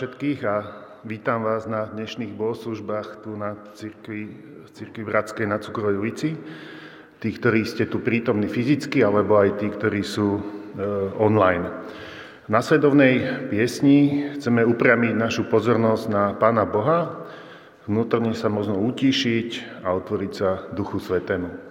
Všetkých a vítam vás na dnešných bohoslužbách tu na cirkvi, cirkvi Bratskej na Cukrovej ulici. Tí, ktorí ste tu prítomní fyzicky, alebo aj tí, ktorí sú e, online. V nasledovnej piesni chceme upriamiť našu pozornosť na Pána Boha, vnútorne sa možno utíšiť a otvoriť sa Duchu Svetému.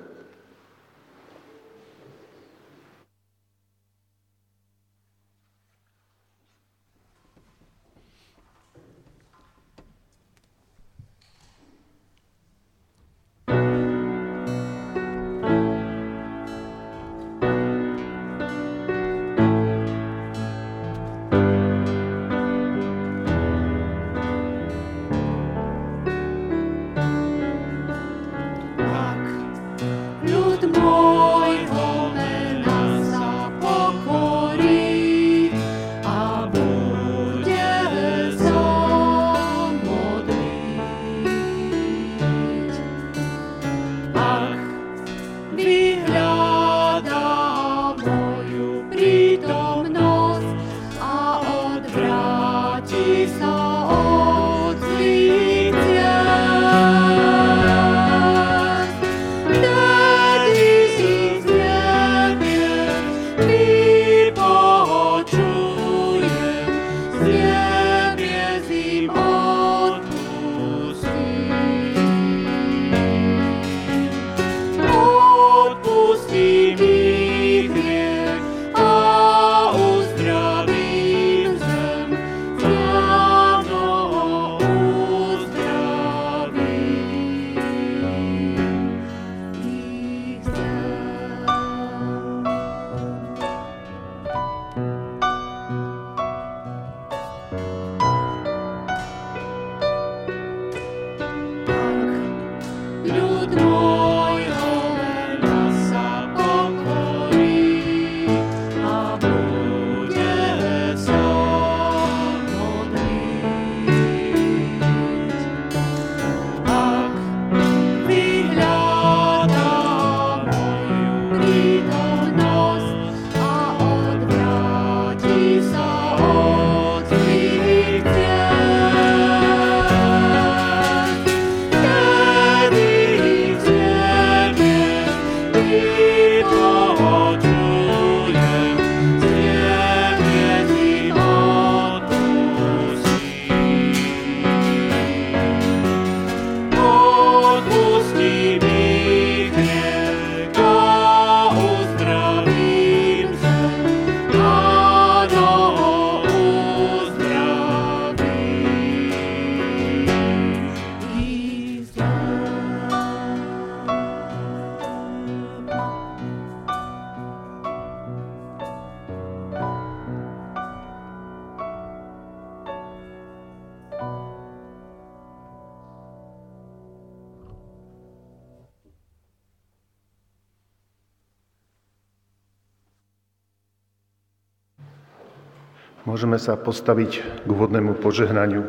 Môžeme sa postaviť k úvodnému požehnaniu.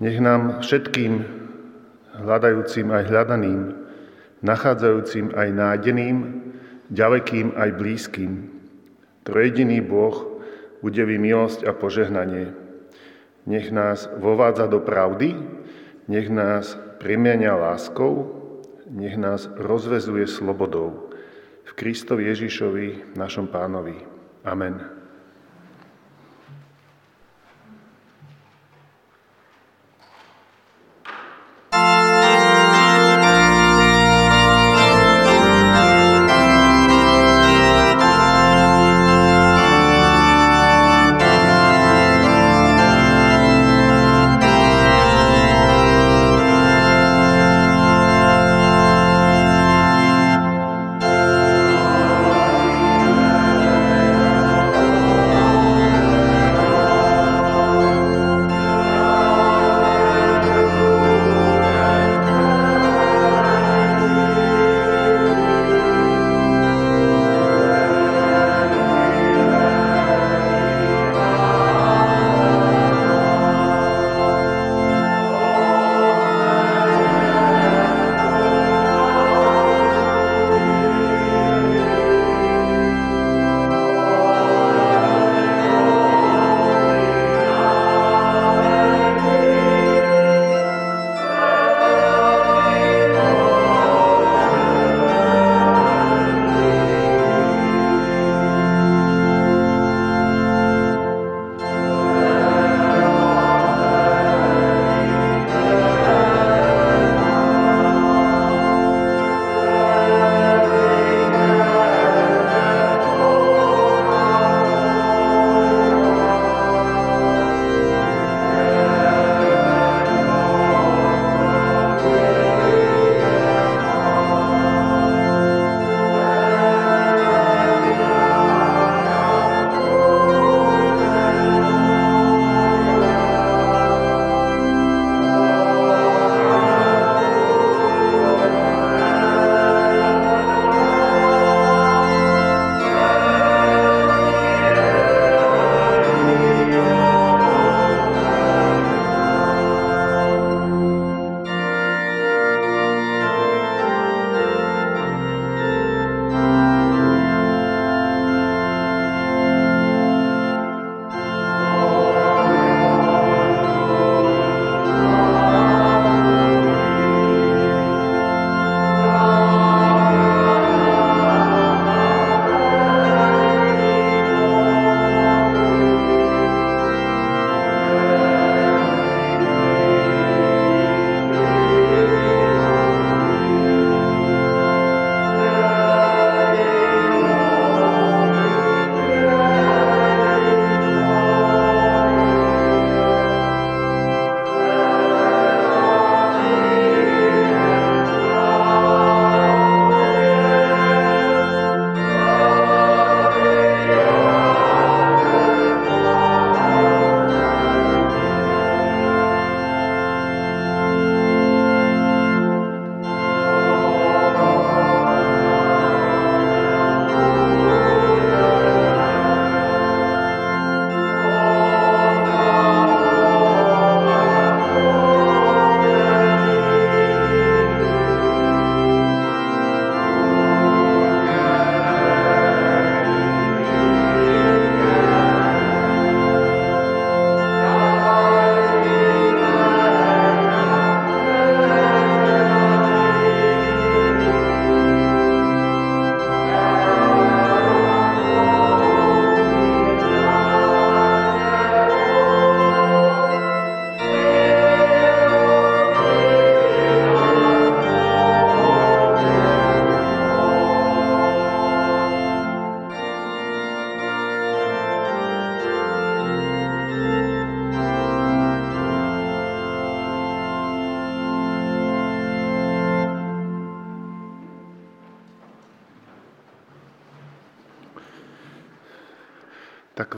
Nech nám všetkým hľadajúcim aj hľadaným, nachádzajúcim aj nájdeným, ďalekým aj blízkym, trojediný Boh udeví milosť a požehnanie. Nech nás vovádza do pravdy, nech nás premienia láskou, nech nás rozvezuje slobodou v Kristovi Ježišovi, našom pánovi. Amen.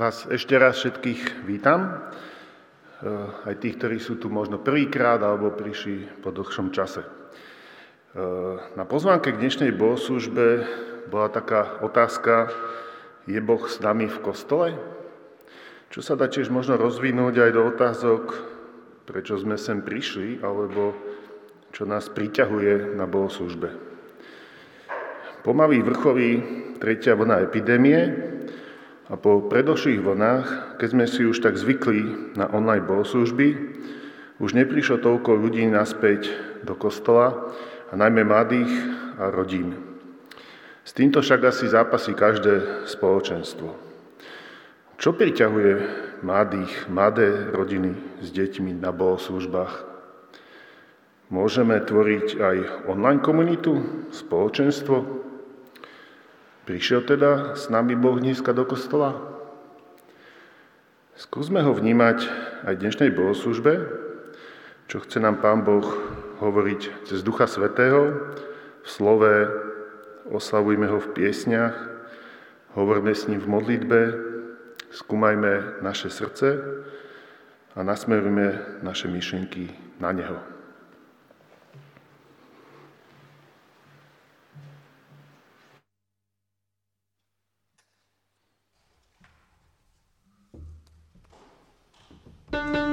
Vás ešte raz všetkých vítam, eh, aj tých, ktorí sú tu možno prvýkrát alebo prišli po dlhšom čase. Eh, na pozvánke k dnešnej bohoslužbe bola taká otázka, je Boh s nami v kostole? Čo sa dá tiež možno rozvinúť aj do otázok, prečo sme sem prišli, alebo čo nás priťahuje na bohoslužbe. Pomaly vrcholí tretia vlna epidémie, a po predošlých vlnách, keď sme si už tak zvykli na online bohoslužby, už neprišlo toľko ľudí naspäť do kostola, a najmä mladých a rodín. S týmto však asi zápasí každé spoločenstvo. Čo priťahuje mladých, mladé rodiny s deťmi na bohoslužbách? Môžeme tvoriť aj online komunitu, spoločenstvo, Prišiel teda s nami Boh dneska do kostola? Skúsme ho vnímať aj v dnešnej bohoslužbe, čo chce nám Pán Boh hovoriť cez Ducha Svetého, v slove, oslavujme ho v piesniach, hovorme s ním v modlitbe, skúmajme naše srdce a nasmerujme naše myšlienky na Neho. Dnes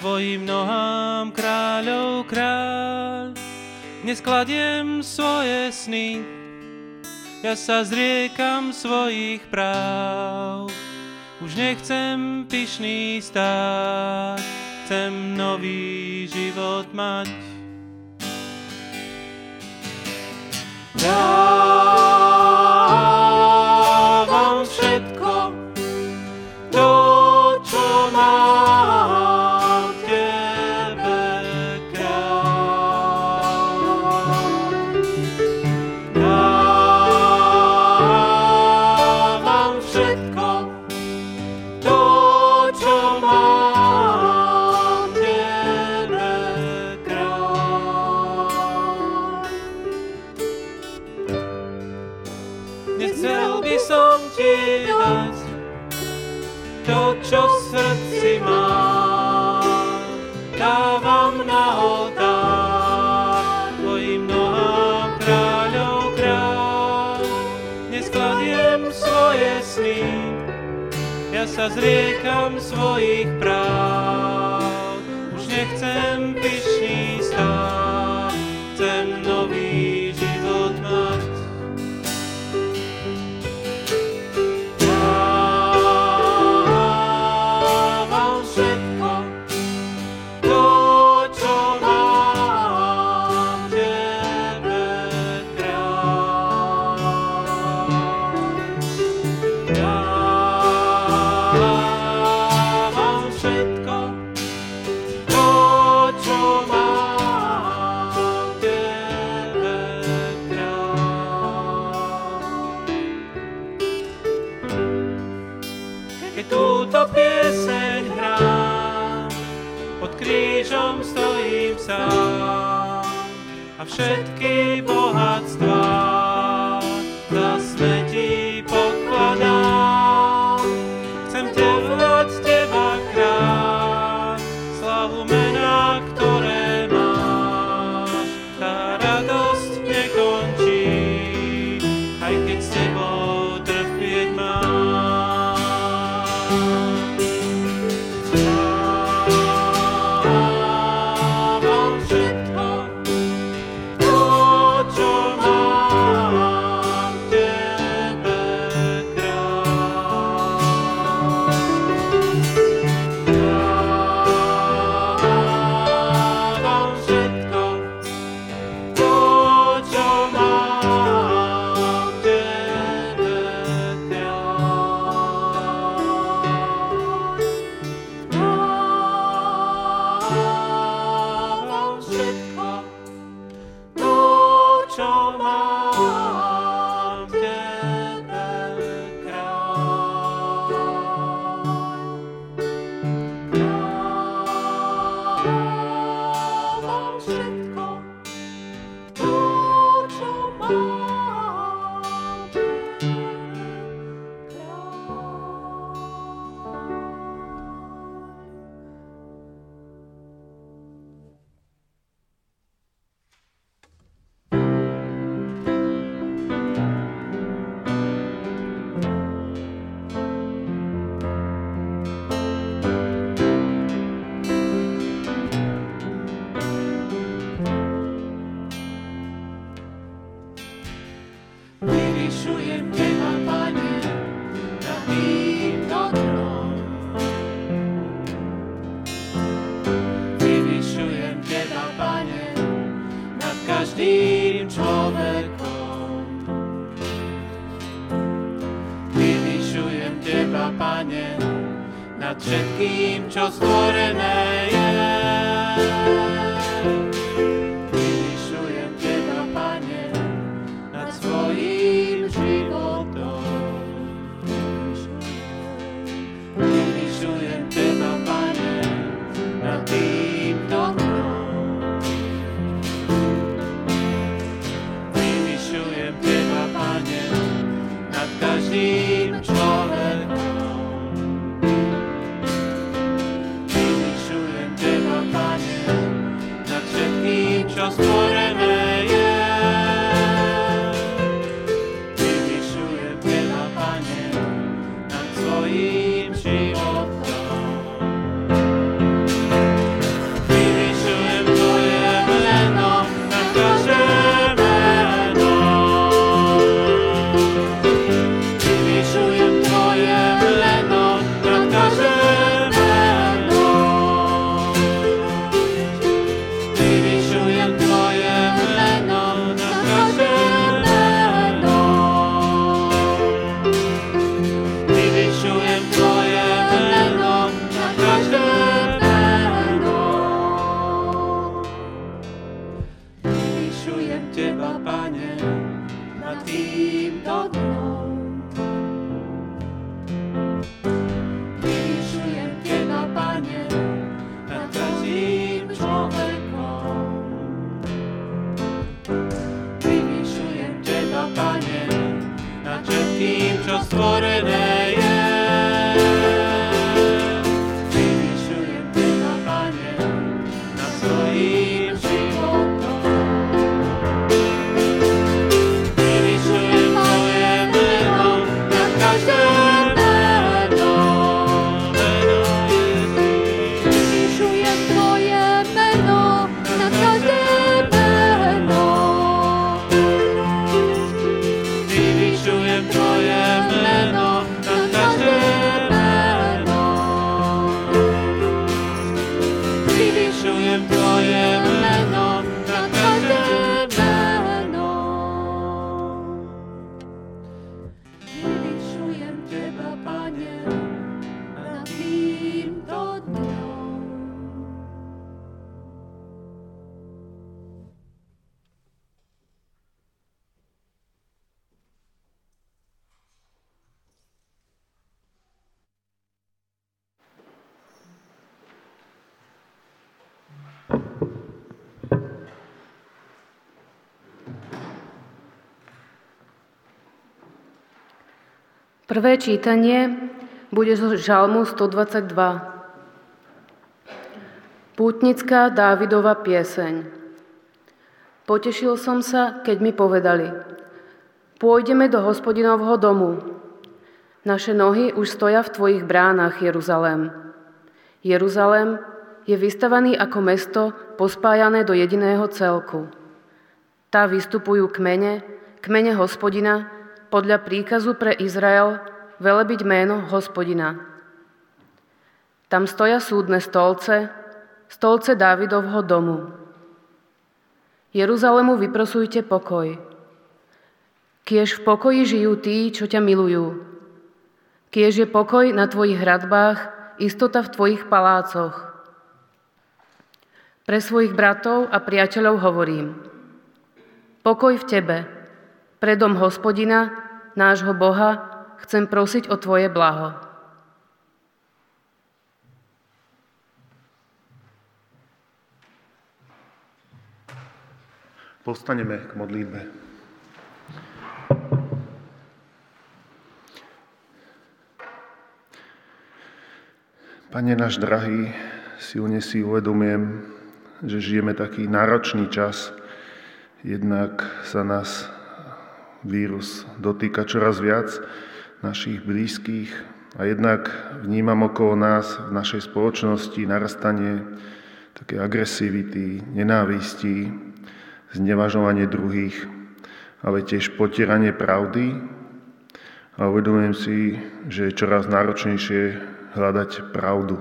tvojim nohám kráľov kráľ. Dnes kladiem svoje sny, ja sa zriekam svojich práv. Už nechcem pyšný stáť, chcem nový život mať. Dávam sa zriekam svojich práv. Všetky bohatstvá Prvé čítanie bude zo Žalmu 122. Pútnická Dávidova pieseň. Potešil som sa, keď mi povedali, pôjdeme do hospodinovho domu. Naše nohy už stoja v tvojich bránach, Jeruzalém. Jeruzalém je vystavaný ako mesto pospájané do jediného celku. Tá vystupujú kmene, kmene hospodina, podľa príkazu pre Izrael velebiť meno hospodina. Tam stoja súdne stolce, stolce Dávidovho domu. Jeruzalemu vyprosujte pokoj. Kiež v pokoji žijú tí, čo ťa milujú. Kiež je pokoj na tvojich hradbách, istota v tvojich palácoch. Pre svojich bratov a priateľov hovorím. Pokoj v tebe, Predom hospodina, nášho Boha, chcem prosiť o Tvoje blaho. Postaneme k modlitbe. Pane náš drahý, silne si uvedomujem, že žijeme taký náročný čas. Jednak sa nás vírus dotýka čoraz viac našich blízkych a jednak vnímam okolo nás v našej spoločnosti narastanie také agresivity, nenávisti, znevažovanie druhých, ale tiež potieranie pravdy. A uvedomujem si, že je čoraz náročnejšie hľadať pravdu.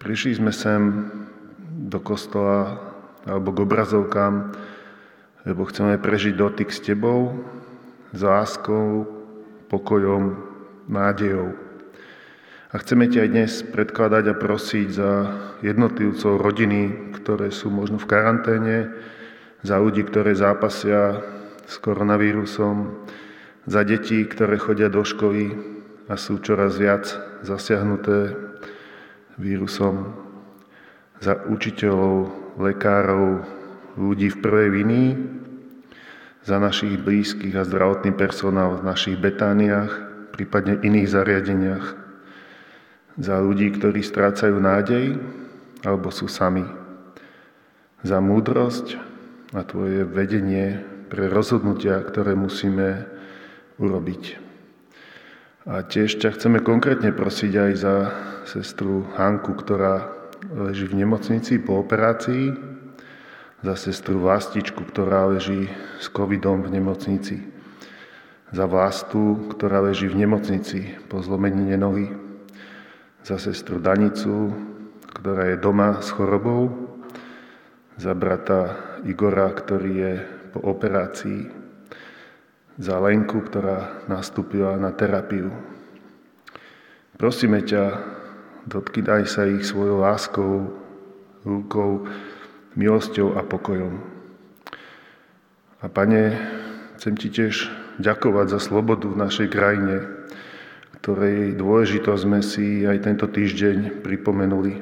Prišli sme sem do kostola alebo k obrazovkám, lebo chceme prežiť dotyk s Tebou, s láskou, pokojom, nádejou. A chceme ťa aj dnes predkladať a prosiť za jednotlivcov rodiny, ktoré sú možno v karanténe, za ľudí, ktoré zápasia s koronavírusom, za deti, ktoré chodia do školy a sú čoraz viac zasiahnuté vírusom, za učiteľov, lekárov, ľudí v prvej viny, za našich blízkych a zdravotný personál v našich betániách, prípadne iných zariadeniach, za ľudí, ktorí strácajú nádej alebo sú sami, za múdrosť a Tvoje vedenie pre rozhodnutia, ktoré musíme urobiť. A tiež ťa chceme konkrétne prosiť aj za sestru Hanku, ktorá leží v nemocnici po operácii, za sestru Vlastičku, ktorá leží s covidom v nemocnici, za Vlastu, ktorá leží v nemocnici po zlomenine nohy, za sestru Danicu, ktorá je doma s chorobou, za brata Igora, ktorý je po operácii, za Lenku, ktorá nastúpila na terapiu. Prosíme ťa, dotkynaj sa ich svojou láskou, rukou, milosťou a pokojom. A Pane, chcem Ti tiež ďakovať za slobodu v našej krajine, ktorej dôležitosť sme si aj tento týždeň pripomenuli.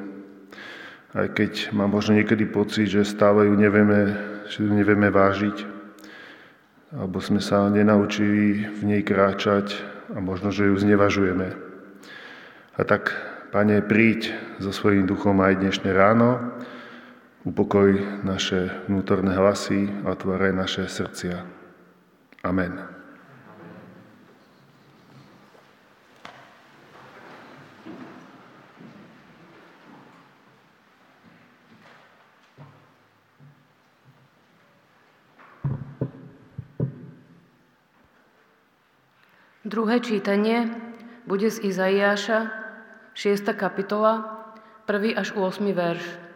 Aj keď mám možno niekedy pocit, že stále ju nevieme, že ju nevieme vážiť, alebo sme sa nenaučili v nej kráčať a možno, že ju znevažujeme. A tak, Pane, príď so svojím duchom aj dnešné ráno, Upokoj naše vnútorné hlasy a otváraj naše srdcia. Amen. Druhé čítanie bude z Izaiáša, 6. kapitola, 1. až 8. verš.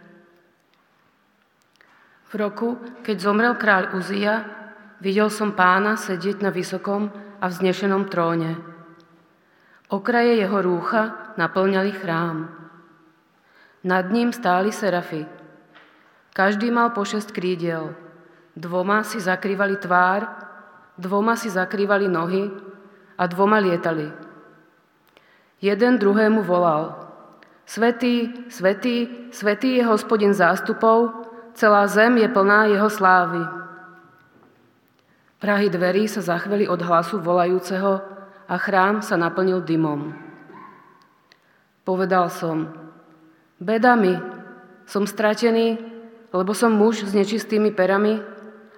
V roku, keď zomrel kráľ Uzia, videl som pána sedieť na vysokom a vznešenom tróne. Okraje jeho rúcha naplňali chrám. Nad ním stáli serafy. Každý mal po šest krídiel. Dvoma si zakrývali tvár, dvoma si zakrývali nohy a dvoma lietali. Jeden druhému volal. Svetý, svetý, svetý je hospodin zástupov, celá zem je plná jeho slávy. Prahy dverí sa zachveli od hlasu volajúceho a chrám sa naplnil dymom. Povedal som, beda mi, som stratený, lebo som muž s nečistými perami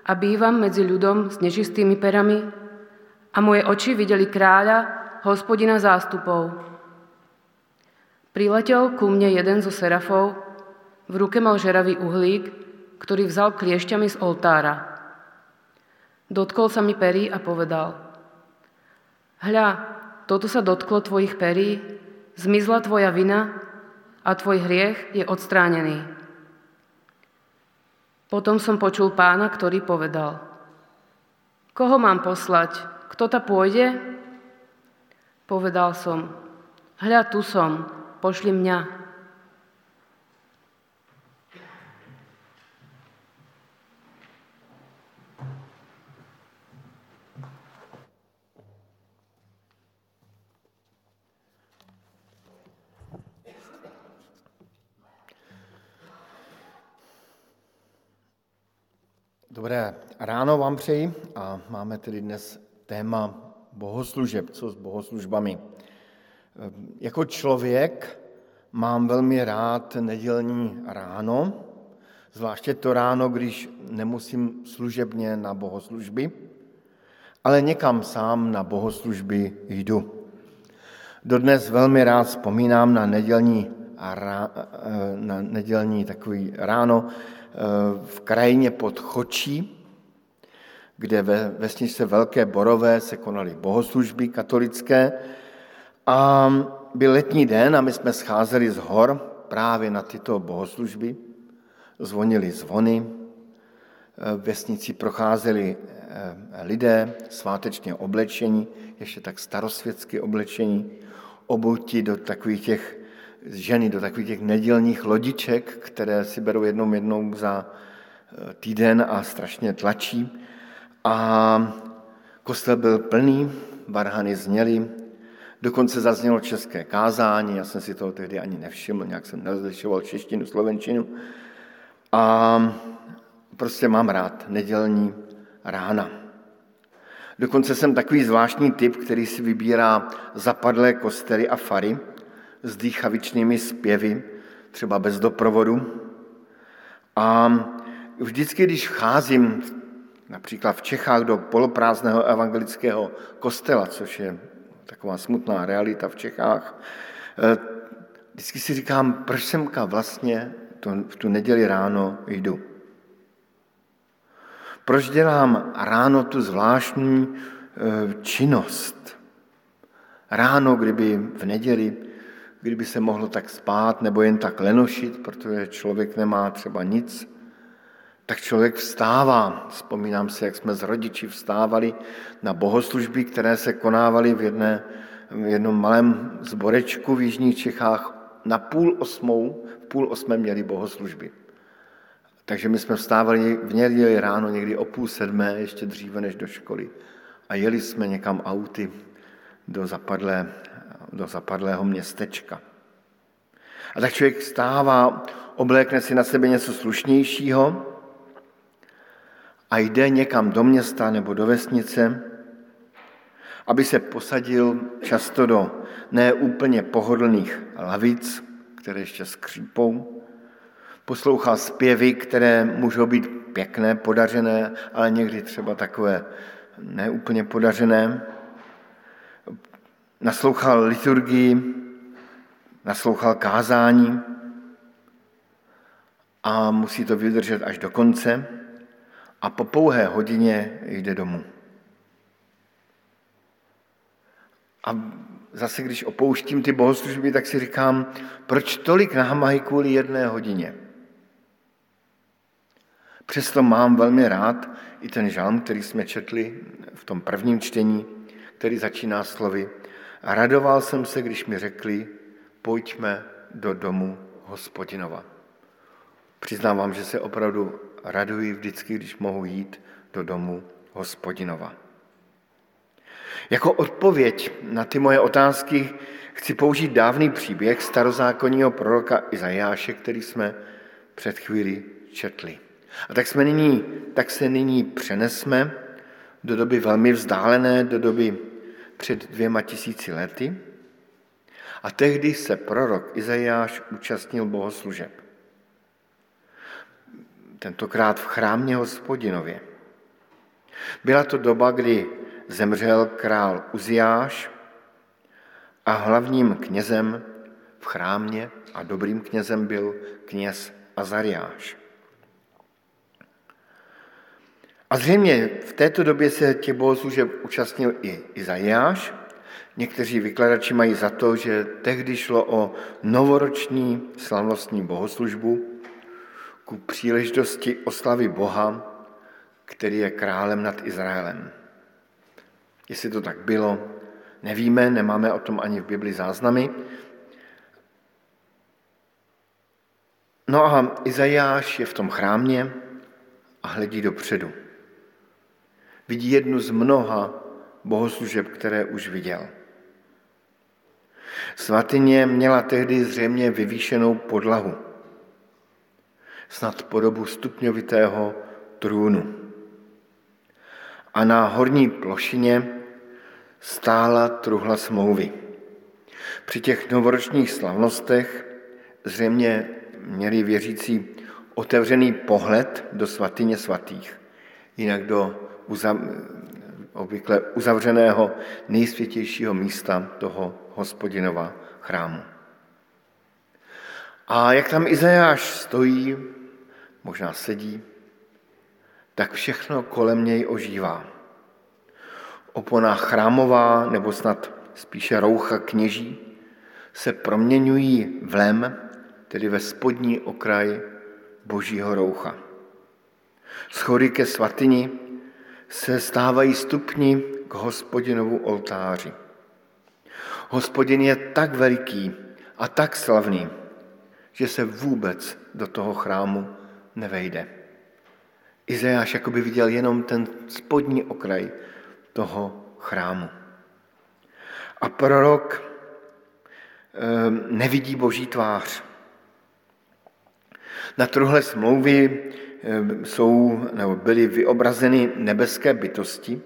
a bývam medzi ľudom s nečistými perami a moje oči videli kráľa, hospodina zástupov. Priletel ku mne jeden zo serafov, v ruke mal žeravý uhlík, ktorý vzal kliešťami z oltára. Dotkol sa mi perí a povedal, hľa, toto sa dotklo tvojich perí, zmizla tvoja vina a tvoj hriech je odstránený. Potom som počul pána, ktorý povedal, koho mám poslať, kto ta pôjde? Povedal som, hľa, tu som, pošli mňa. Dobré ráno vám přeji a máme tedy dnes téma bohoslužeb, co s bohoslužbami. Jako člověk mám velmi rád nedělní ráno, zvláště to ráno, když nemusím služebně na bohoslužby, ale někam sám na bohoslužby jdu. Dodnes velmi rád vzpomínám na nedělní, na nedělní takový ráno, v krajině pod Chočí, kde ve vesničce Velké Borové se konaly bohoslužby katolické a byl letní den a my jsme scházeli z hor právě na tyto bohoslužby. Zvonili zvony, v vesnici procházeli eh, lidé svátečně oblečení, ještě tak starosvětsky oblečení, obuti do takových těch ženy do takových těch nedělních lodiček, které si berou jednou jednou za eh, týden a strašně tlačí. A kostel byl plný, varhany zněly, dokonce zaznělo české kázání, já jsem si toho tehdy ani nevšiml, nějak jsem nerozlišoval češtinu, slovenčinu. A prostě mám rád nedělní rána. Dokonce jsem takový zvláštní typ, který si vybírá zapadlé kostely a fary, s dýchavičnými zpěvy, třeba bez doprovodu. A vždycky, když vcházím například v Čechách do poloprázdného evangelického kostela, což je taková smutná realita v Čechách, eh, vždycky si říkám, proč semka vlastně v tu neděli ráno jdu. Proč dělám ráno tu zvláštní eh, činnost? Ráno, kdyby v neděli kdyby se mohlo tak spát nebo jen tak lenošit, protože člověk nemá třeba nic, tak člověk vstává. Vzpomínám si, jak jsme s rodiči vstávali na bohoslužby, které se konávaly v, jedné, v jednom malém zborečku v Jižních Čechách. Na půl osmou, v půl osmé měli bohoslužby. Takže my jsme vstávali v neděli ráno někdy o půl sedmé, ještě dříve než do školy. A jeli jsme někam auty do zapadlé do zapadlého městečka. A tak člověk stává, oblékne si na sebe něco slušnějšího a jde někam do města nebo do vesnice, aby se posadil často do neúplně pohodlných lavic, které ještě skřípou, poslouchá zpěvy, které můžou být pěkné, podařené, ale někdy třeba takové neúplně podařené, naslouchal liturgii, naslouchal kázání a musí to vydržet až do konce a po pouhé hodině jde domů. A zase, když opouštím ty bohoslužby, tak si říkám, proč tolik námahy kvůli jedné hodině? Přesto mám velmi rád i ten žalm, který jsme četli v tom prvním čtení, který začíná slovy. A radoval jsem se, když mi řekli, pojďme do domu hospodinova. Přiznávám, že se opravdu raduji vždycky, když mohu jít do domu hospodinova. Jako odpověď na ty moje otázky chci použít dávný příběh starozákonního proroka Izajáše, který jsme před chvíli četli. A tak, jsme nyní, tak se nyní přenesme do doby velmi vzdálené, do doby před dvěma tisíci lety. A tehdy se prorok Izajáš účastnil bohoslužeb. Tentokrát v chrámě hospodinově. Byla to doba, kdy zemřel král Uziáš a hlavním knězem v chrámě a dobrým knězem byl kněz Azariáš. A zřejmě v této době se těch bohoslužeb účastnil i Izajáš. Někteří vykladači mají za to, že tehdy šlo o novoroční slavnostní bohoslužbu ku příležitosti oslavy Boha, který je králem nad Izraelem. Jestli to tak bylo, nevíme, nemáme o tom ani v Bibli záznamy. No a Izajáš je v tom chrámě a hledí dopředu. Vidí jednu z mnoha bohoslužeb, které už viděl. Svatyně měla tehdy zřejmě vyvýšenou podlahu, snad podobu stupňovitého trůnu. A na horní plošině stála truhla smlouvy. Při těch novoročních slavnostech zřejmě měli věřící otevřený pohled do svatyně svatých, jinak do obvykle uzavřeného nejsvětějšího místa toho hospodinova chrámu. A jak tam Izajáš stojí, možná sedí, tak všechno kolem něj ožívá. Opona chrámová, nebo snad spíše roucha kněží, se proměňují v lem, tedy ve spodní okraj božího roucha. Schody ke svatyni se stávají stupni k hospodinovu oltáři. Hospodin je tak veliký a tak slavný, že se vůbec do toho chrámu nevejde. Izajáš jakoby viděl jenom ten spodní okraj toho chrámu. A prorok ehm, nevidí boží tvář. Na truhle smlouvy jsou, nebo byly vyobrazeny nebeské bytosti,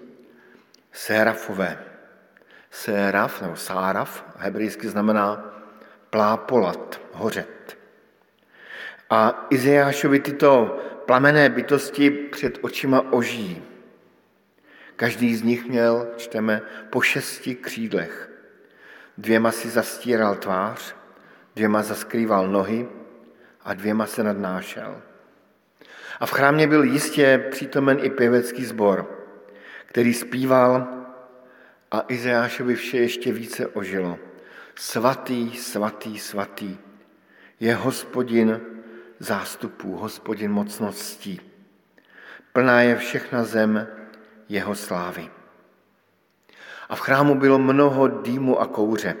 sérafové. Séraf, nebo sáraf, hebrejsky znamená plápolat, hořet. A Izajášovi tyto plamené bytosti před očima oží. Každý z nich měl, čteme, po šesti křídlech. Dvěma si zastíral tvář, dvěma zaskrýval nohy a dvěma se nadnášel. A v chrámě byl jistě přítomen i pěvecký sbor, který zpíval a Izajášovi vše ještě více ožilo. Svatý, svatý, svatý je hospodin zástupů, hospodin mocností. Plná je všechna zem jeho slávy. A v chrámu bylo mnoho dýmu a kouře,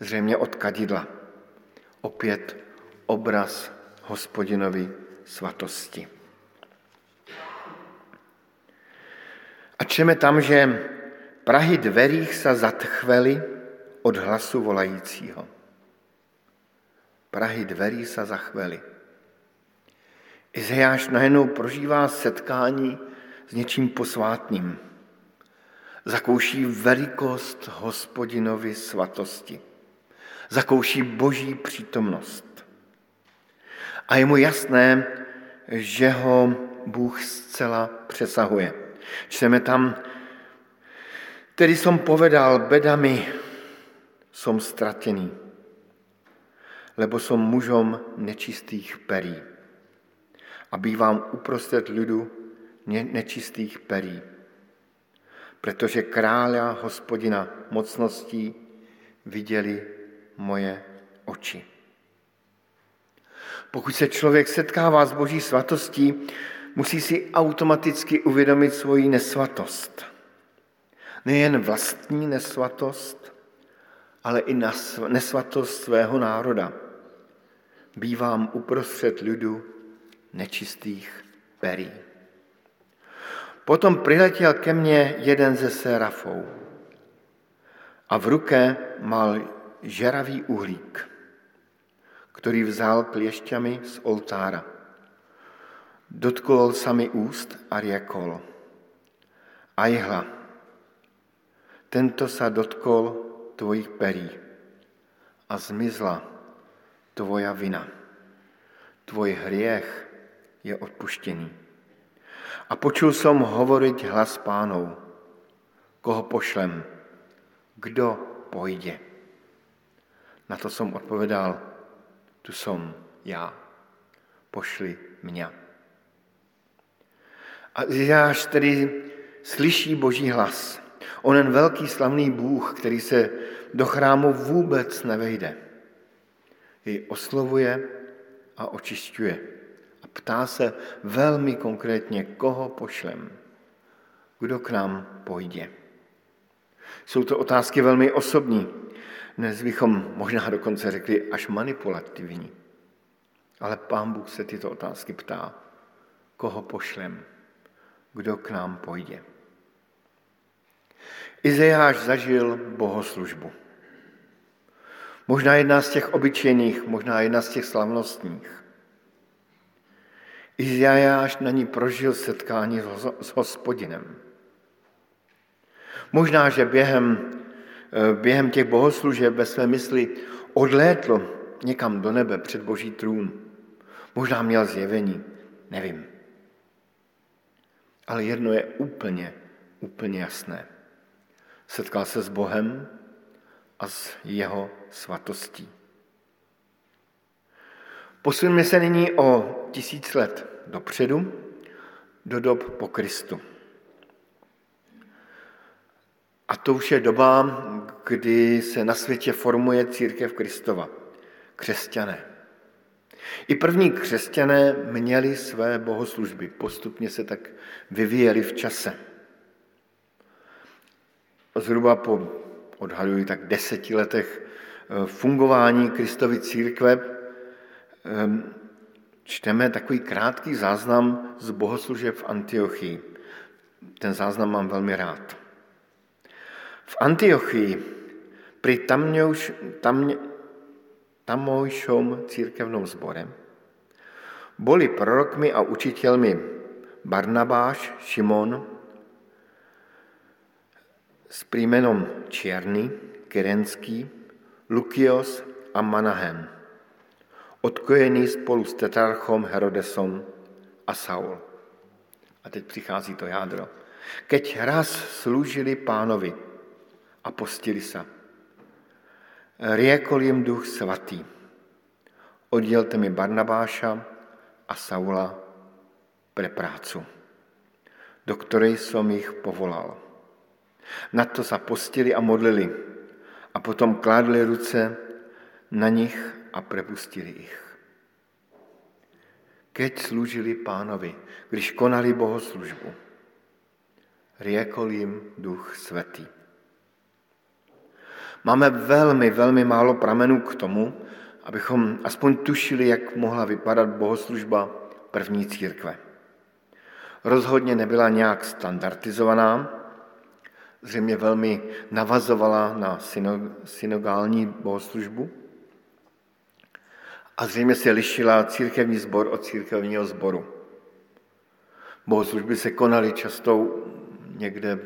zřejmě od kadidla. Opět obraz hospodinovi svatosti. A čeme tam, že Prahy dverích se zatchveli od hlasu volajícího. Prahy dverí se zachveli. Izajáš najednou prožívá setkání s něčím posvátným. Zakouší velikost hospodinovy svatosti. Zakouší boží přítomnost. A je mu jasné, že ho Bůh zcela přesahuje. Čteme tam, tedy som povedal, bedami som stratený, lebo som mužom nečistých perí a bývám uprostřed lidu nečistých perí. Protože kráľa hospodina mocností viděli moje oči. Pokud se člověk setkává s boží svatostí, musí si automaticky uvědomit svoji nesvatost. Nejen vlastní nesvatost, ale i nesvatost svého národa. Bývám uprostřed lidu nečistých perí. Potom přiletěl ke mně jeden ze serafou a v ruce mal žeravý uhlík, který vzal kliešťami z oltára. Dotkol sa mi úst a riekol, ajhla, tento sa dotkol tvojich perí a zmizla tvoja vina. Tvoj hriech je odpuštěný. A počul som hovoriť hlas pánov, koho pošlem, kdo pojde. Na to som odpovedal, tu som já, pošli mě. A Izáš tedy slyší boží hlas. Onen velký slavný Bůh, který se do chrámu vůbec nevejde, jej oslovuje a očišťuje. A ptá se velmi konkrétně, koho pošlem, kdo k nám pojde. Jsou to otázky velmi osobní, dnes bychom možná dokonce řekli až manipulativní. Ale pán Bůh se tyto otázky ptá, koho pošlem, kdo k nám pojde. Izajáš zažil bohoslužbu. Možná jedna z těch obyčejných, možná jedna z těch slavnostních. Izajáš na ní prožil setkání s hospodinem. Možná, že během, eh, během těch bohoslužeb ve své mysli odlétl někam do nebe před boží trůn. Možná měl zjevení, nevím. Ale jedno je úplně, úplně jasné. Setkal se s Bohem a s jeho svatostí. Posuneme se nyní o tisíc let dopředu, do dob po Kristu. A to už je doba, kdy se na světě formuje církev Kristova, křesťané. I první křesťané měli své bohoslužby, postupně se tak vyvíjeli v čase zhruba po, odhaduji tak deseti letech eh, fungování Kristovy církve, ehm, čteme takový krátký záznam z bohoslužeb v Antiochii. Ten záznam mám velmi rád. V Antiochii pri tamňouš, tam, tamojšom církevnom zbore boli prorokmi a učiteľmi Barnabáš, Šimon, s prímenom Čierny, Kerenský, Lukios a Manahem, odkojený spolu s tetrarchom Herodesom a Saul. A teď přichází to jádro. Keď raz slúžili pánovi a postili sa, riekol jim duch svatý, oddělte mi Barnabáša a Saula pre prácu, do ktorej som ich povolal. Na to sa postili a modlili a potom kládli ruce na nich a prepustili ich. Keď slúžili pánovi, když konali bohoslužbu, riekol jim duch svatý. Máme velmi, velmi málo pramenů k tomu, abychom aspoň tušili, jak mohla vypadat bohoslužba první církve. Rozhodně nebyla nějak standardizovaná, zřejmě velmi navazovala na synogální bohoslužbu a zřejmě se lišila církevní sbor od církevního sboru. Bohoslužby se konaly často někde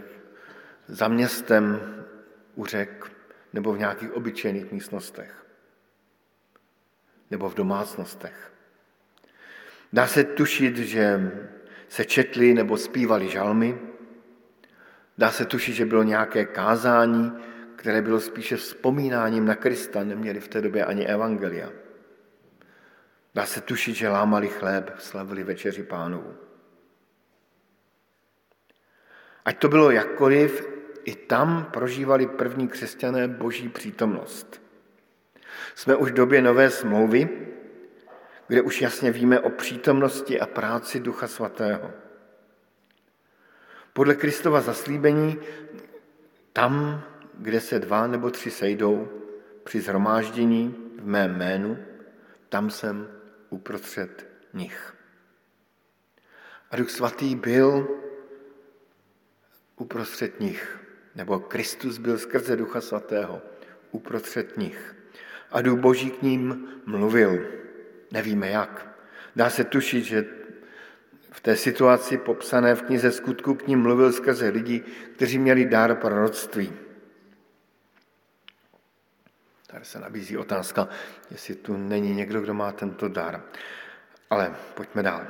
za městem u řek nebo v nějakých obyčejných místnostech nebo v domácnostech. Dá se tušit, že se četli nebo zpívali žalmy, Dá se tušit, že bylo nějaké kázání, které bylo spíše vzpomínáním na Krista, neměli v té době ani evangelia. Dá se tušit, že lámali chléb, slavili večeři pánovu. Ať to bylo jakkoliv, i tam prožívali první křesťané boží přítomnost. Jsme už v době nové smlouvy, kde už jasně víme o přítomnosti a práci Ducha Svatého. Podle Kristova zaslíbení, tam, kde se dva nebo tři sejdou při zhromáždění v mém jménu, tam jsem uprostřed nich. A Duch Svatý byl uprostřed nich, nebo Kristus byl skrze Ducha Svatého uprostřed nich. A Duch Boží k ním mluvil. Nevíme jak. Dá se tušit, že v té situaci popsané v knize skutku k ním mluvil skrze lidi, kteří měli dár proroctví. Tady se nabízí otázka, jestli tu není někdo, kdo má tento dar. Ale pojďme dál.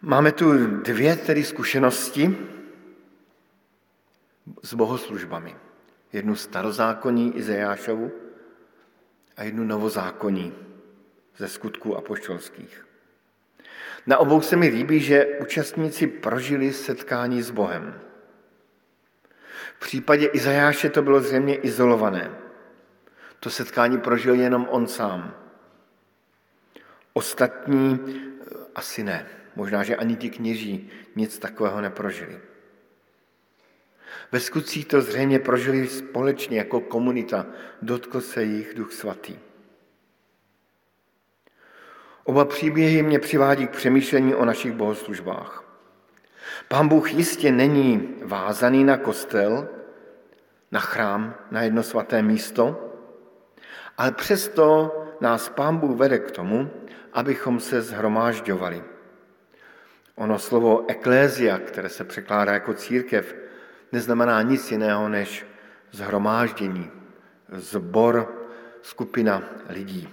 Máme tu dvě tedy zkušenosti s bohoslužbami. Jednu starozákonní Izajášovu a jednu novozákonní ze skutků apoštolských. Na obou se mi líbí, že účastníci prožili setkání s Bohem. V případě Izajáše to bylo zřejmě izolované. To setkání prožil jenom on sám. Ostatní eh, asi ne. Možná, že ani ti kněží nic takového neprožili. Ve skutcích to zřejmě prožili společně jako komunita. Dotkl se jich Duch Svatý. Oba příběhy mě přivádí k přemýšlení o našich bohoslužbách. Pán Bůh jistě není vázaný na kostel, na chrám, na jedno svaté místo, ale přesto nás Pán Bůh vede k tomu, abychom se zhromážďovali. Ono slovo eklézia, které se překládá jako církev, neznamená nic jiného než zhromáždění, zbor, skupina lidí.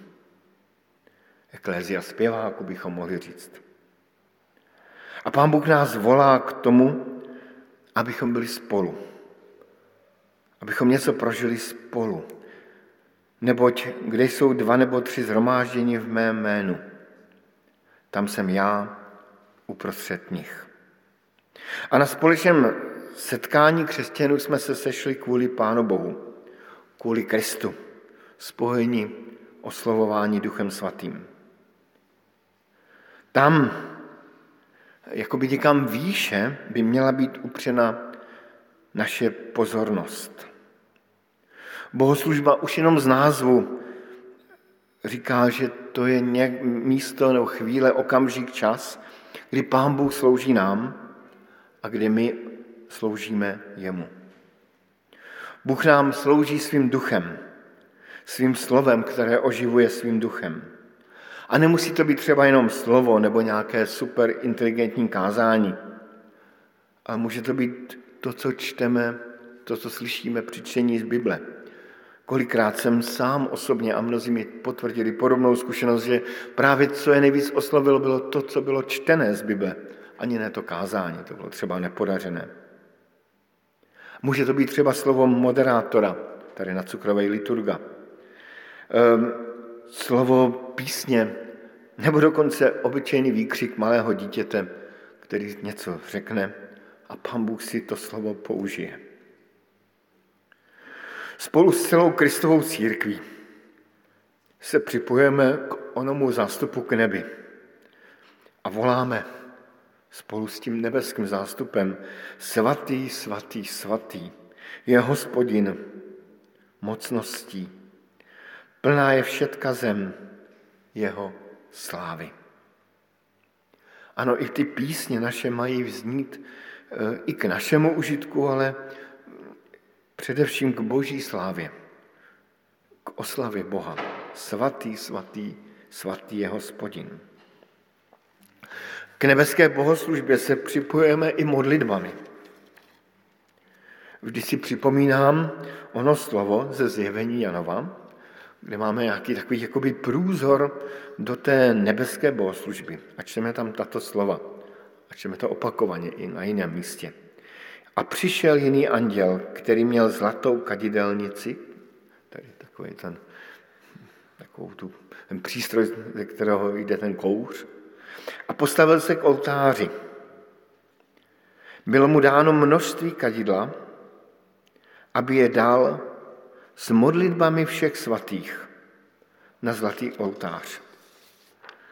Eklézia zpěváku bychom mohli říct. A Pán Bůh nás volá k tomu, abychom byli spolu. Abychom něco prožili spolu. Neboť kde jsou dva nebo tři zhromáždění v mém jménu, tam jsem já uprostřed nich. A na společném setkání křesťanů jsme se sešli kvůli Pánu Bohu, kvůli Kristu, spojení oslovování Duchem Svatým. Tam, jakoby někam výše, by měla být upřena naše pozornost. Bohoslužba už jenom z názvu říká, že to je místo nebo chvíle, okamžik, čas, kdy Pán Bůh slouží nám a kdy my sloužíme jemu. Bůh nám slouží svým duchem, svým slovem, které oživuje svým duchem. A nemusí to být třeba jenom slovo nebo nějaké super inteligentní kázání, ale může to být to, co čteme, to, co slyšíme při čtení z Bible. Kolikrát jsem sám osobně a mnozí mi potvrdili podobnou zkušenost, že právě co je nejvíc oslovilo, bylo to, co bylo čtené z Bible. Ani ne to kázání, to bylo třeba nepodařené. Může to být třeba slovo moderátora, tady na cukrové liturga. Ehm, slovo písně, nebo dokonce obyčejný výkřik malého dítěte, který něco řekne a pán Bůh si to slovo použije. Spolu s celou Kristovou církví se připojeme k onomu zástupu k nebi a voláme spolu s tím nebeským zástupem svatý, svatý, svatý je hospodin mocností. Plná je všetka zem jeho slávy. Ano, i ty písně naše mají vznít eh, i k našemu užitku, ale především k boží slávě, k oslavě Boha. Svatý, svatý, svatý je hospodin. K nebeské bohoslužbě se připojeme i modlitbami. Vždy si připomínám ono slovo ze zjevení Janova, kde máme nějaký takový jakoby průzor do té nebeské bohoslužby. A čteme tam tato slova. A čteme to opakovaně i na jiném místě. A přišel jiný anděl, který měl zlatou kadidelnici, tady takový ten, takovou tu, ten přístroj, ze kterého jde ten kouř, a postavil se k oltáři. Bylo mu dáno množství kadidla aby je dal s modlitbami všech svatých na zlatý oltář,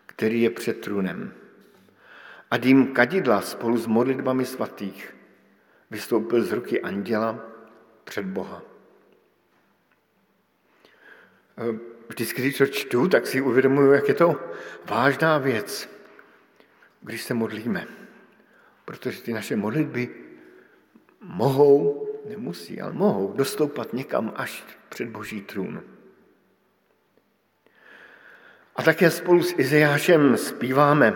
který je před trůnem. A dým kadidla spolu s modlitbami svatých vystoupil z ruky anděla před Boha. Vždycky, když to čtu, tak si uvědomuji, jak je to vážná věc, když se modlíme. Protože ty naše modlitby mohou, nemusí, ale mohou dostoupat někam až před Boží trůn. A také spolu s Izajášem zpíváme,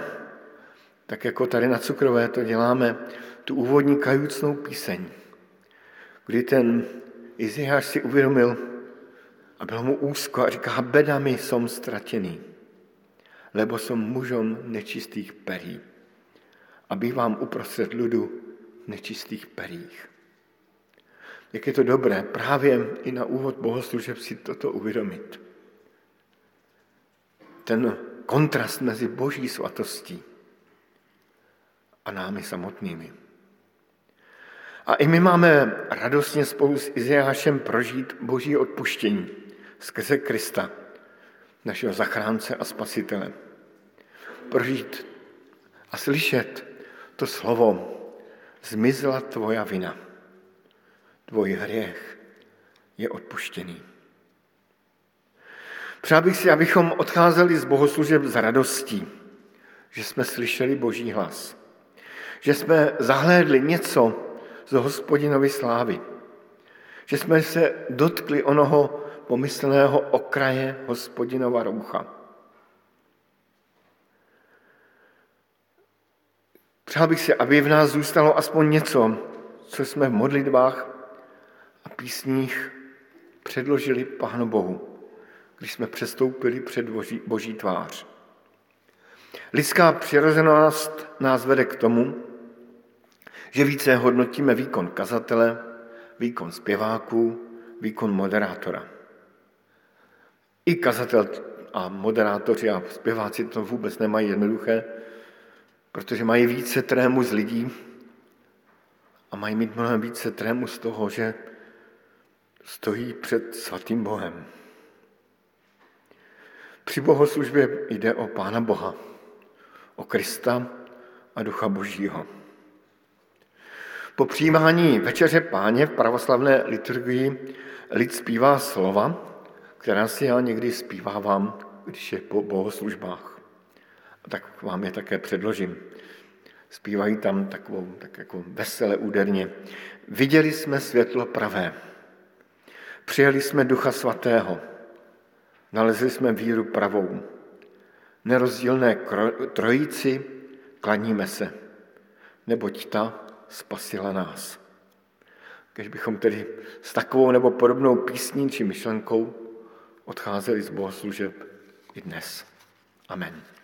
tak jako tady na Cukrové to děláme, tu úvodní kajucnou píseň, kdy ten Izajáš si uvědomil, a bylo mu úzko a říká, beda mi som ztratený, lebo som mužom nečistých perí a bývám uprostřed ľudu nečistých perích. Jak je to dobré právě i na úvod bohoslužeb si toto uvědomit. Ten kontrast mezi boží svatostí a námi samotnými. A i my máme radostně spolu s Izajášem prožít boží odpuštění skrze Krista, našeho zachránce a spasitele. Prožít a slyšet to slovo, zmizela tvoja vina, tvoj hřech je odpuštěný. Přál bych si, abychom odcházeli z bohoslužeb s radostí, že jsme slyšeli Boží hlas, že jsme zahlédli něco z hospodinovy slávy, že jsme se dotkli onoho pomyslného okraje hospodinova roucha. Přál bych si, aby v nás zůstalo aspoň něco, co jsme v modlitbách a písních předložili Pánu Bohu, když jsme přestoupili před boží, boží tvář. Lidská přirozenost nás vede k tomu, že více hodnotíme výkon kazatele, výkon zpěváků, výkon moderátora. I kazatel a moderátoři a zpěváci to vůbec nemají jednoduché, protože mají více trému z lidí a mají mít mnohem více trému z toho, že stojí před svatým Bohem. Při bohoslužbě jde o Pána Boha, o Krista a Ducha Božího. Po přijímání večeře páně v pravoslavné liturgii lid zpívá slova, která si já někdy zpívávám, když je po bohoslužbách. Tak vám je také předložím. Zpívají tam takovou, tak jako veselé úderně. Viděli jsme světlo pravé, přijeli jsme Ducha Svatého, nalezli jsme víru pravou, nerozdílné trojici klaníme se, neboť ta spasila nás. Když bychom tedy s takovou nebo podobnou písní či myšlenkou odcházeli z bohoslužeb i dnes. Amen.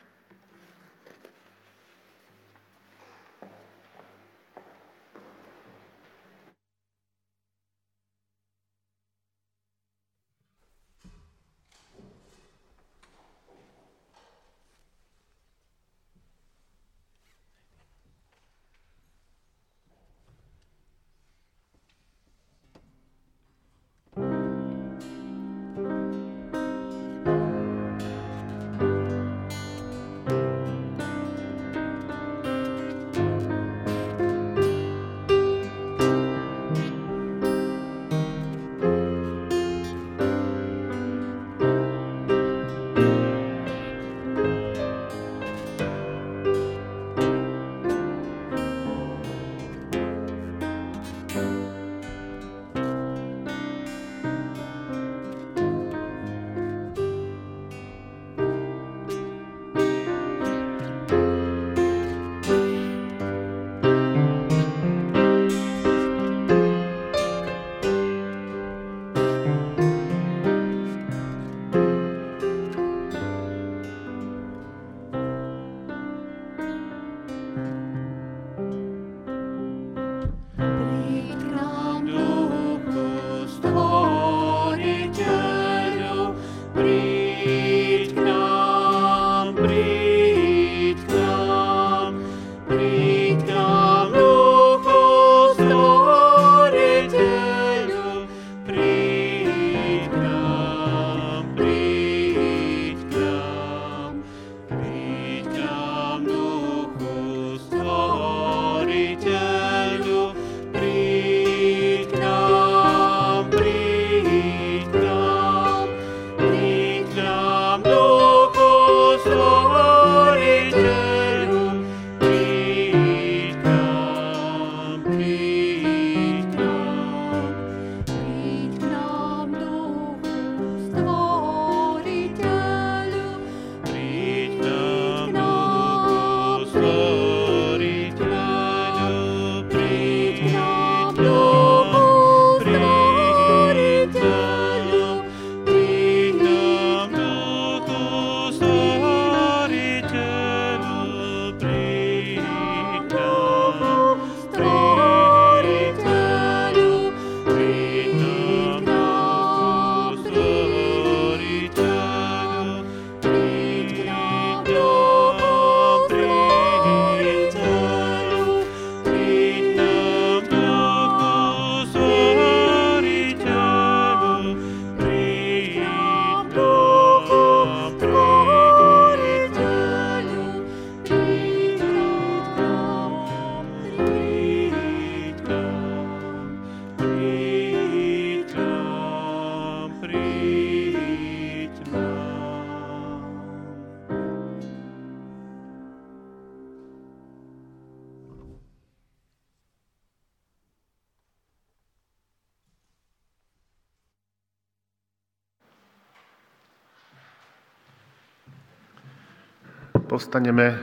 Postaneme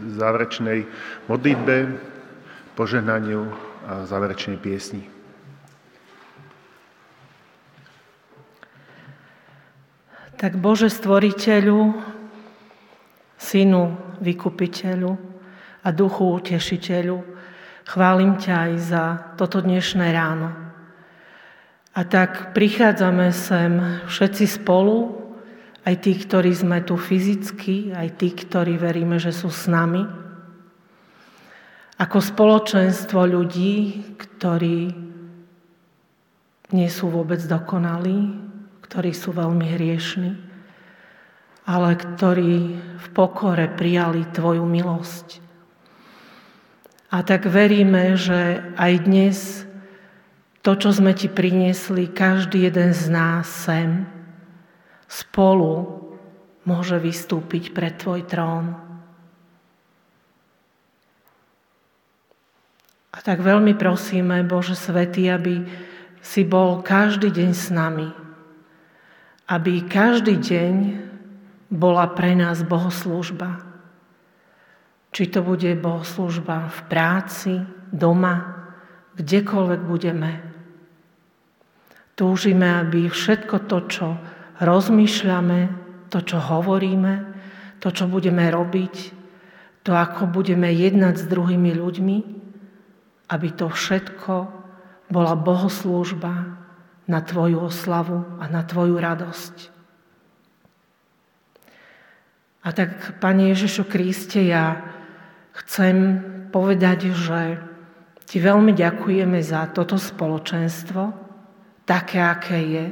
v záverečnej modlitbe, požehnaniu a záverečnej piesni. Tak Bože Stvoriteľu, Synu Vykupiteľu a Duchu Utešiteľu, chválim ťa aj za toto dnešné ráno. A tak prichádzame sem všetci spolu, aj tí, ktorí sme tu fyzicky, aj tí, ktorí veríme, že sú s nami. Ako spoločenstvo ľudí, ktorí nie sú vôbec dokonalí, ktorí sú veľmi hriešni, ale ktorí v pokore prijali Tvoju milosť. A tak veríme, že aj dnes to, čo sme Ti priniesli, každý jeden z nás sem, spolu môže vystúpiť pred Tvoj trón. A tak veľmi prosíme, Bože Svetý, aby si bol každý deň s nami, aby každý deň bola pre nás bohoslužba. Či to bude bohoslužba v práci, doma, kdekoľvek budeme. Túžime, aby všetko to, čo rozmýšľame, to, čo hovoríme, to, čo budeme robiť, to, ako budeme jednať s druhými ľuďmi, aby to všetko bola bohoslúžba, na Tvoju oslavu a na Tvoju radosť. A tak, Pane Ježišu Kriste, ja chcem povedať, že Ti veľmi ďakujeme za toto spoločenstvo, také, aké je,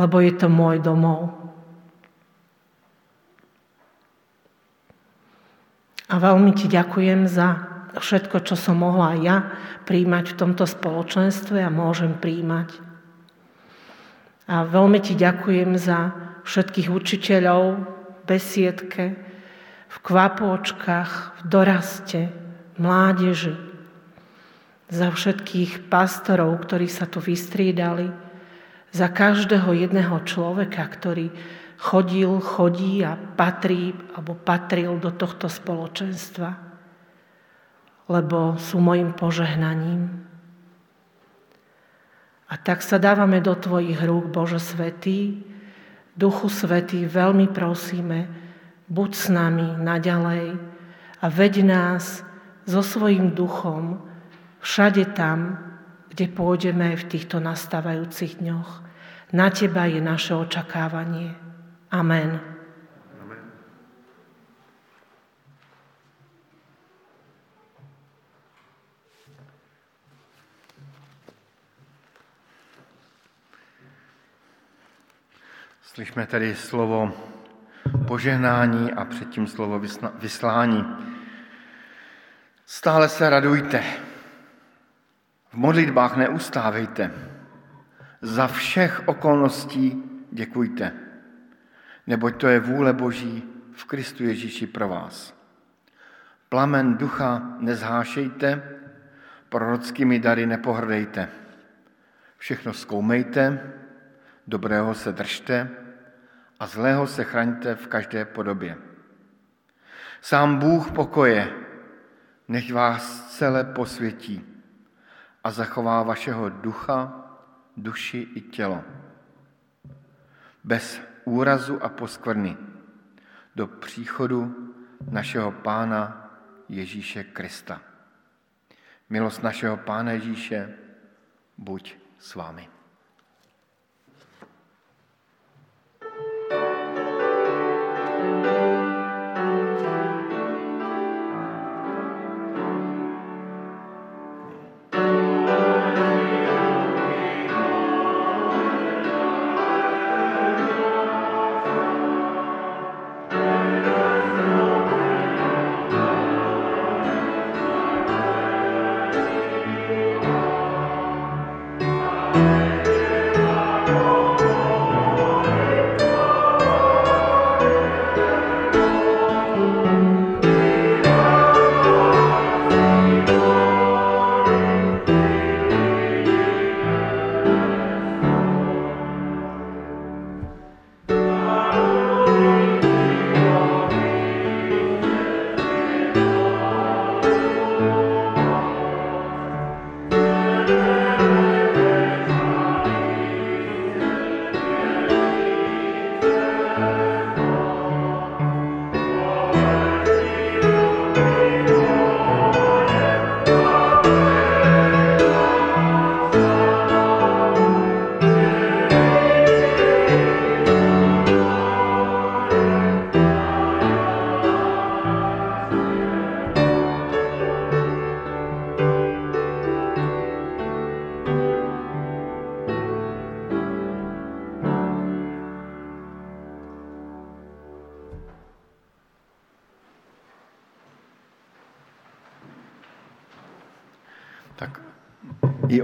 lebo je to môj domov. A veľmi Ti ďakujem za všetko, čo som mohla ja príjmať v tomto spoločenstve a môžem príjmať. A veľmi ti ďakujem za všetkých učiteľov v besiedke, v kvapôčkach, v doraste, v mládeži, za všetkých pastorov, ktorí sa tu vystriedali, za každého jedného človeka, ktorý chodil, chodí a patrí alebo patril do tohto spoločenstva, lebo sú mojim požehnaním. A tak sa dávame do Tvojich rúk, Bože Svetý. Duchu Svetý, veľmi prosíme, buď s nami naďalej a veď nás so svojím duchom všade tam, kde pôjdeme v týchto nastávajúcich dňoch. Na Teba je naše očakávanie. Amen. Slyšme tedy slovo požehnání a předtím slovo vyslání. Stále se radujte. V modlitbách neustávejte. Za všech okolností děkujte, neboť to je vůle Boží v Kristu Ježíši pro vás. Plamen ducha nezhášejte, prorockými dary nepohrdejte. Všechno zkoumejte, dobrého se držte a zlého se chraňte v každé podobě. Sám Bůh pokoje, nech vás celé posvětí a zachová vašeho ducha, duši i tělo. Bez úrazu a poskvrny do příchodu našeho Pána Ježíše Krista. Milost našeho Pána Ježíše buď s vámi.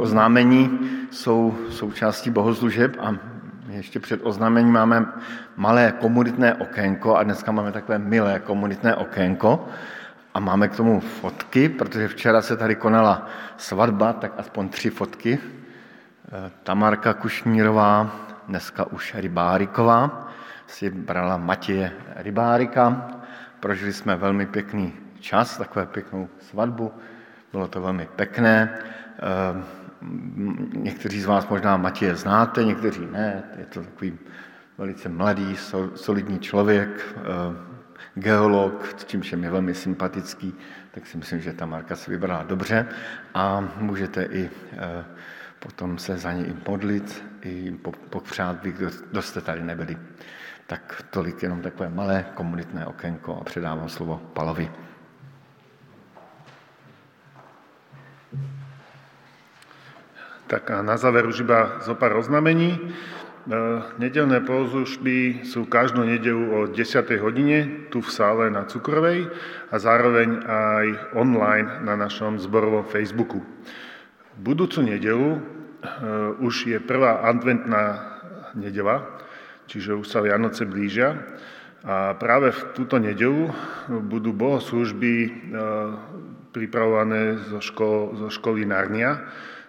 Oznámení jsou součástí bohoslužeb a ještě před oznámením máme malé komunitné okénko a dneska máme takové milé komunitné okénko a máme k tomu fotky, protože včera se tady konala svatba, tak aspoň tři fotky. Eh, Tamarka Kušnírová, dneska už Rybáriková, si brala Matěje Rybárika. Prožili jsme velmi pěkný čas, takové pěknou svatbu. Bylo to velmi pěkné. Někteří z vás možná Matěje znáte, někteří ne. Je to takový velice mladý, solidní člověk, eh, geolog, s čímž je mi velmi sympatický, tak si myslím, že ta Marka se vybrala dobře a můžete i eh, potom se za ní modlit, i popřát vy, kdo jste tady nebyli. Tak tolik jenom takové malé komunitné okénko a předávám slovo Palovi. Tak a na záver už iba zo pár oznamení. E, nedelné bohoslužby sú každú nedelu o 10. hodine tu v sále na Cukrovej a zároveň aj online na našom zborovom Facebooku. Budúcu nedelu e, už je prvá adventná nedela, čiže už sa Vianoce blížia. A práve v túto nedelu budú bohoslužby e, pripravované zo, škol, zo školy Narnia,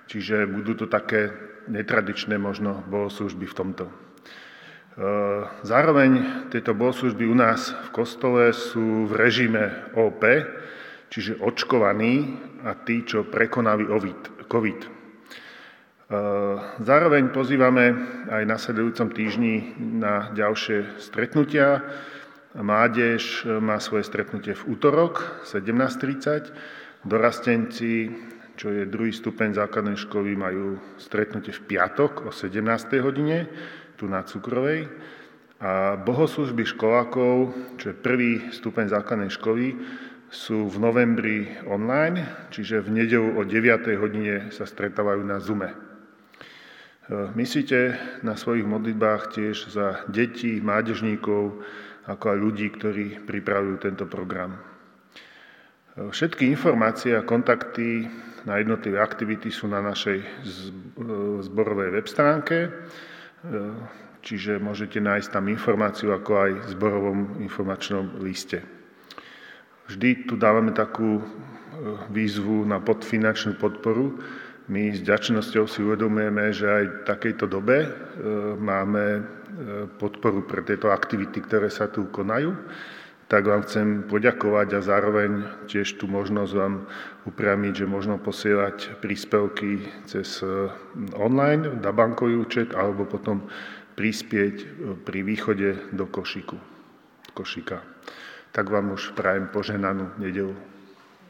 Čiže budú to také netradičné možno bohoslužby v tomto. E, zároveň tieto bohoslužby u nás v kostole sú v režime OP, čiže očkovaní a tí, čo prekonali COVID. E, zároveň pozývame aj na sledujúcom týždni na ďalšie stretnutia. Mádež má svoje stretnutie v útorok 17.30, dorastenci čo je druhý stupeň základnej školy, majú stretnutie v piatok o 17. hodine, tu na Cukrovej. A bohoslužby školákov, čo je prvý stupeň základnej školy, sú v novembri online, čiže v nedelu o 9. hodine sa stretávajú na Zume. E, myslíte na svojich modlitbách tiež za deti, mládežníkov, ako aj ľudí, ktorí pripravujú tento program. E, všetky informácie a kontakty na jednotlivé aktivity sú na našej zborovej web stránke, e, čiže môžete nájsť tam informáciu ako aj v zborovom informačnom liste. Vždy tu dávame takú e, výzvu na podfinančnú podporu. My s ďačnosťou si uvedomujeme, že aj v takejto dobe e, máme podporu pre tieto aktivity, ktoré sa tu konajú tak vám chcem poďakovať a zároveň tiež tú možnosť vám upriamiť, že možno posielať príspevky cez eh, online, na bankový účet, alebo potom prispieť eh, pri východe do košíku, košíka. Tak vám už prajem poženanú nedelu.